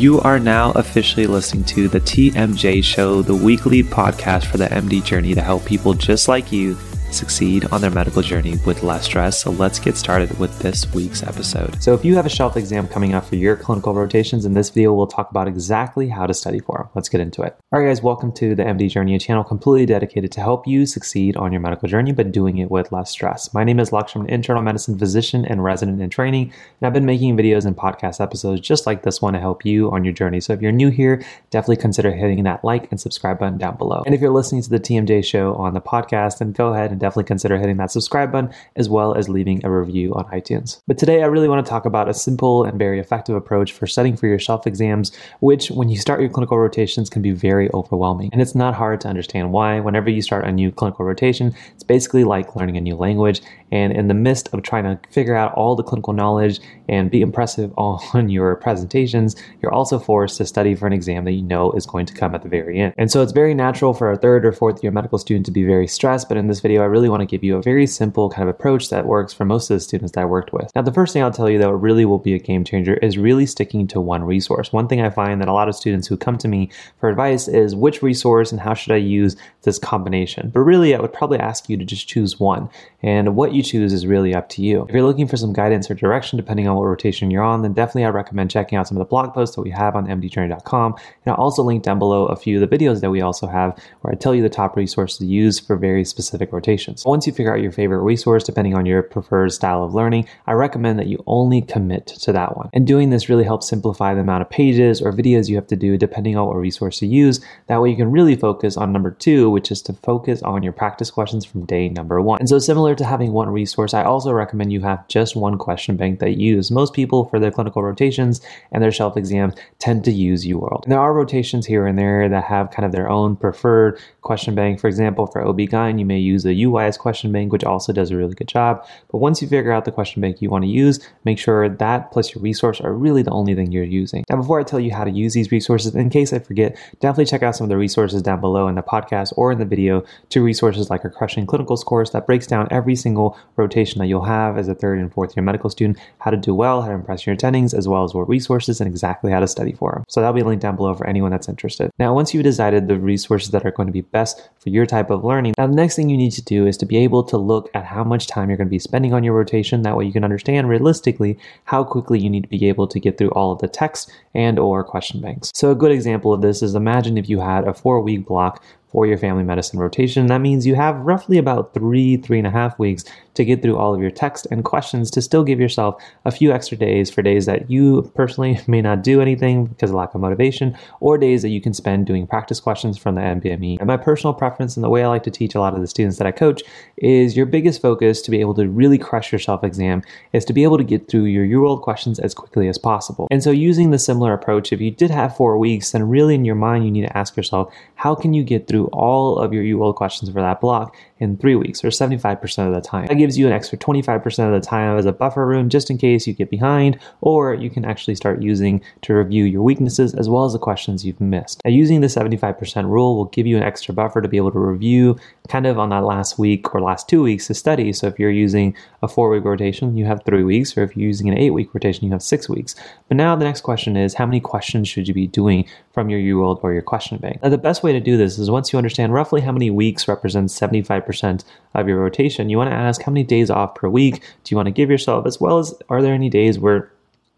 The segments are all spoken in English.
You are now officially listening to the TMJ Show, the weekly podcast for the MD journey to help people just like you succeed on their medical journey with less stress. So let's get started with this week's episode. So if you have a shelf exam coming up for your clinical rotations, in this video we'll talk about exactly how to study for them. Let's get into it. All right, guys, welcome to the MD Journey, a channel completely dedicated to help you succeed on your medical journey, but doing it with less stress. My name is Lakshman, internal medicine physician and resident in training, and I've been making videos and podcast episodes just like this one to help you on your journey. So if you're new here, definitely consider hitting that like and subscribe button down below. And if you're listening to the TMJ show on the podcast, then go ahead and definitely consider hitting that subscribe button as well as leaving a review on iTunes. But today I really want to talk about a simple and very effective approach for studying for your shelf exams, which when you start your clinical rotations can be very overwhelming. And it's not hard to understand why. Whenever you start a new clinical rotation, it's basically like learning a new language. And in the midst of trying to figure out all the clinical knowledge and be impressive on your presentations, you're also forced to study for an exam that you know is going to come at the very end. And so it's very natural for a third or fourth year medical student to be very stressed. But in this video, I really want to give you a very simple kind of approach that works for most of the students that I worked with. Now, the first thing I'll tell you that really will be a game changer is really sticking to one resource. One thing I find that a lot of students who come to me for advice is which resource and how should I use this combination. But really, I would probably ask you to just choose one. And what you choose is really up to you. If you're looking for some guidance or direction, depending on what rotation you're on, then definitely I recommend checking out some of the blog posts that we have on mdjourney.com. And I'll also link down below a few of the videos that we also have where I tell you the top resources to use for very specific rotations. Once you figure out your favorite resource, depending on your preferred style of learning, I recommend that you only commit to that one. And doing this really helps simplify the amount of pages or videos you have to do depending on what resource you use. That way you can really focus on number two, which is to focus on your practice questions from day number one. And so similar to having one resource, I also recommend you have just one question bank that you use. Most people for their clinical rotations and their shelf exams tend to use UWorld. There are rotations here and there that have kind of their own preferred question bank. For example, for OB-GYN, you may use a uWISE question bank, which also does a really good job. But once you figure out the question bank you want to use, make sure that plus your resource are really the only thing you're using. Now, before I tell you how to use these resources, in case I forget, definitely check out some of the resources down below in the podcast or in the video. Two resources like our Crushing Clinicals course that breaks down every single rotation that you'll have as a third and fourth year medical student, how to do well, how to impress your attendings, as well as what resources and exactly how to study for them. So that'll be linked down below for anyone that's interested. Now, once you've decided the resources that are going to be best for your type of learning, now the next thing you need to do is to be able to look at how much time you're going to be spending on your rotation. That way you can understand realistically how quickly you need to be able to get through all of the text and or question banks. So a good example of this is imagine if you had a four week block for your family medicine rotation. That means you have roughly about three, three and a half weeks to get through all of your text and questions to still give yourself a few extra days for days that you personally may not do anything because of lack of motivation, or days that you can spend doing practice questions from the NBME. And my personal preference and the way I like to teach a lot of the students that I coach is your biggest focus to be able to really crush your shelf exam is to be able to get through your UWorld questions as quickly as possible. And so using the similar approach, if you did have four weeks, then really in your mind you need to ask yourself, how can you get through all of your UWorld questions for that block in three weeks or 75% of the time? That gives you an extra 25% of the time as a buffer room just in case you get behind, or you can actually start using to review your weaknesses as well as the questions you've missed. Now, using the 75% rule will give you an extra buffer to be able to review kind of on that last week or last two weeks to study. So if you're using a four week rotation, you have three weeks, or if you're using an eight week rotation, you have six weeks. But now the next question is how many questions should you be doing from your UWorld or your question bank? Now, the best way to do this is once you understand roughly how many weeks represents 75% of your rotation, you want to ask how many days off per week do you want to give yourself, as well as are there any days where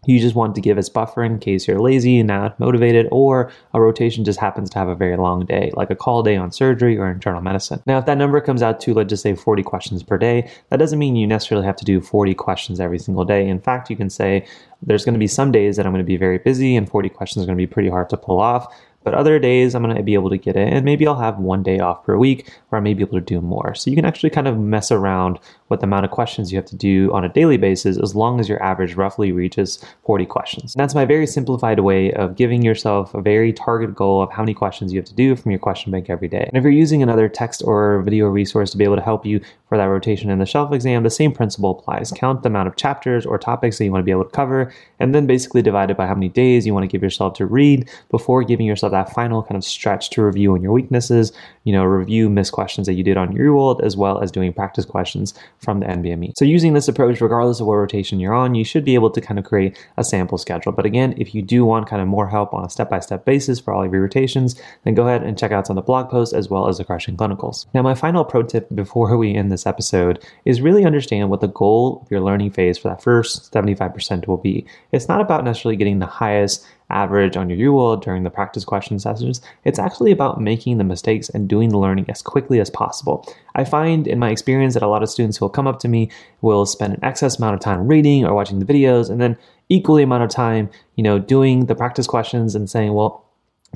you just want to give as buffer in case you're lazy and not motivated, or a rotation just happens to have a very long day, like a call day on surgery or internal medicine. Now, if that number comes out to, let's just say 40 questions per day, that doesn't mean you necessarily have to do 40 questions every single day. In fact, you can say there's going to be some days that I'm going to be very busy and 40 questions are going to be pretty hard to pull off. But other days I'm going to be able to get it, and maybe I'll have one day off per week where I may be able to do more. So you can actually kind of mess around with the amount of questions you have to do on a daily basis as long as your average roughly reaches 40 questions. And that's my very simplified way of giving yourself a very target goal of how many questions you have to do from your question bank every day. And if you're using another text or video resource to be able to help you for that rotation in the shelf exam, the same principle applies. Count the amount of chapters or topics that you want to be able to cover, and then basically divide it by how many days you want to give yourself to read before giving yourself that final kind of stretch to review on your weaknesses, you know, review missed questions that you did on UWorld, as well as doing practice questions from the NBME. So using this approach, regardless of what rotation you're on, you should be able to kind of create a sample schedule. But again, if you do want kind of more help on a step-by-step basis for all of your rotations, then go ahead and check out some of the blog posts as well as the crushing clinicals. Now, my final pro tip before we end this episode is really understand what the goal of your learning phase for that first 75% will be. It's not about necessarily getting the highest average on your UWorld during the practice question sessions. It's actually about making the mistakes and doing the learning as quickly as possible. I find in my experience that a lot of students who will come up to me will spend an excess amount of time reading or watching the videos and then equally amount of time, you know, doing the practice questions and saying, well,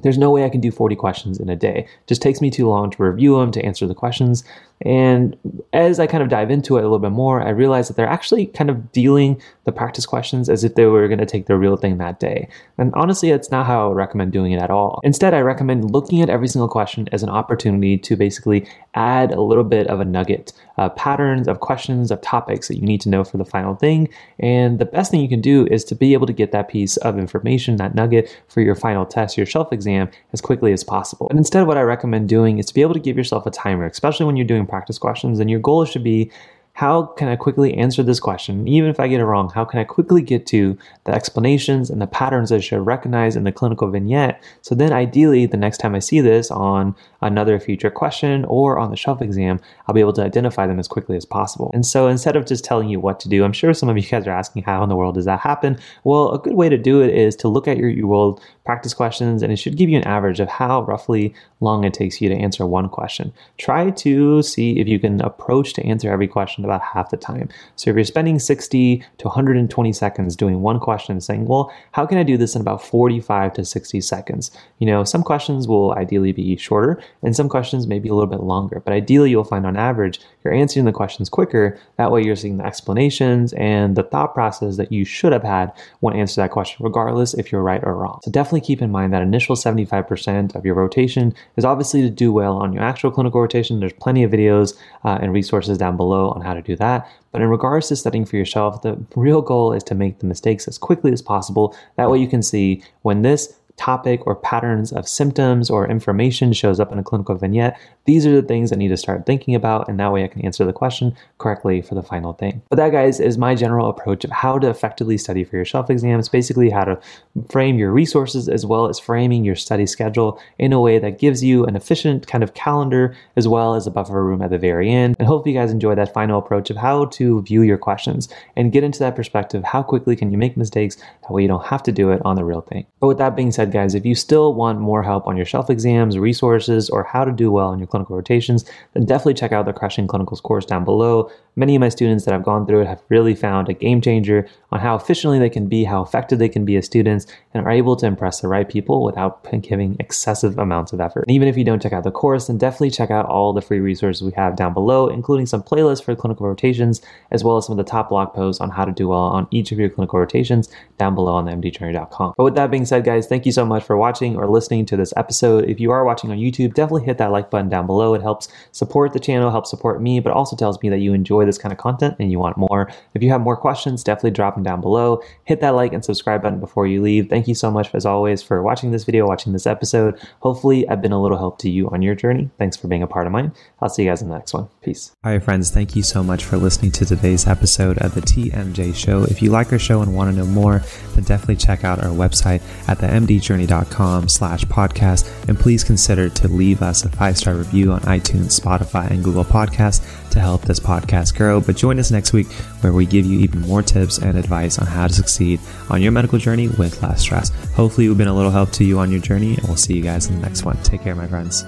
there's no way I can do 40 questions in a day. It just takes me too long to review them, to answer the questions. And as I kind of dive into it a little bit more, I realize that they're actually kind of dealing the practice questions as if they were going to take the real thing that day. And honestly, it's not how I would recommend doing it at all. Instead, I recommend looking at every single question as an opportunity to basically add a little bit of a nugget, uh, patterns of questions, of topics that you need to know for the final thing. And the best thing you can do is to be able to get that piece of information, that nugget for your final test, your shelf exam, as quickly as possible. And instead, what I recommend doing is to be able to give yourself a timer, especially when you're doing practice questions, and your goal should be how can I quickly answer this question? Even if I get it wrong, how can I quickly get to the explanations and the patterns I should recognize in the clinical vignette? So then, ideally, the next time I see this on another future question or on the shelf exam, I'll be able to identify them as quickly as possible. And so, instead of just telling you what to do, I'm sure some of you guys are asking, how in the world does that happen? Well, a good way to do it is to look at your UWorld practice questions, and it should give you an average of how roughly long it takes you to answer one question. Try to see if you can approach to answer every question about half the time. So if you're spending 60 to 120 seconds doing one question and saying, well, how can I do this in about 45 to 60 seconds? You know, some questions will ideally be shorter and some questions may be a little bit longer, but ideally you'll find on average you're answering the questions quicker. That way you're seeing the explanations and the thought process that you should have had when answering that question, regardless if you're right or wrong. So definitely keep in mind that initial 75% of your rotation is obviously to do well on your actual clinical rotation. There's plenty of videos uh, and resources down below on how to do that. But in regards to studying for your shelf, the real goal is to make the mistakes as quickly as possible. That way you can see when this topic or patterns of symptoms or information shows up in a clinical vignette, these are the things I need to start thinking about, and that way I can answer the question correctly for the final thing. But that, guys, is my general approach of how to effectively study for your shelf exams, basically how to frame your resources as well as framing your study schedule in a way that gives you an efficient kind of calendar as well as a buffer room at the very end. And hopefully you guys enjoy that final approach of how to view your questions and get into that perspective. How quickly can you make mistakes? That way you don't have to do it on the real thing. But with that being said, guys, if you still want more help on your shelf exams, resources, or how to do well in your clinical rotations, then definitely check out the Crushing Clinicals course down below. Many of my students that have gone through it have really found a game changer on how efficiently they can be, how effective they can be as students, and are able to impress the right people without giving excessive amounts of effort. And even if you don't check out the course, then definitely check out all the free resources we have down below, including some playlists for clinical rotations, as well as some of the top blog posts on how to do well on each of your clinical rotations down below on the mdjourney.com. But with that being said, guys, thank you so much for watching or listening to this episode. If you are watching on YouTube, definitely hit that like button down below. It helps support the channel, helps support me, but also tells me that you enjoy this kind of content and you want more. If you have more questions, definitely drop them down below. Hit that like and subscribe button before you leave. Thank you so much, as always, for watching this video, watching this episode. Hopefully, I've been a little help to you on your journey. Thanks for being a part of mine. I'll see you guys in the next one. Peace. All right, friends, thank you so much for listening to today's episode of the TMJ Show. If you like our show and want to know more, then definitely check out our website at themdjourney.com slash podcast. And please consider to leave us a five-star review on iTunes, Spotify, and Google Podcasts to help this podcast grow. But join us next week where we give you even more tips and advice on how to succeed on your medical journey with less stress. Hopefully, we've been a little help to you on your journey, and we'll see you guys in the next one. Take care, my friends.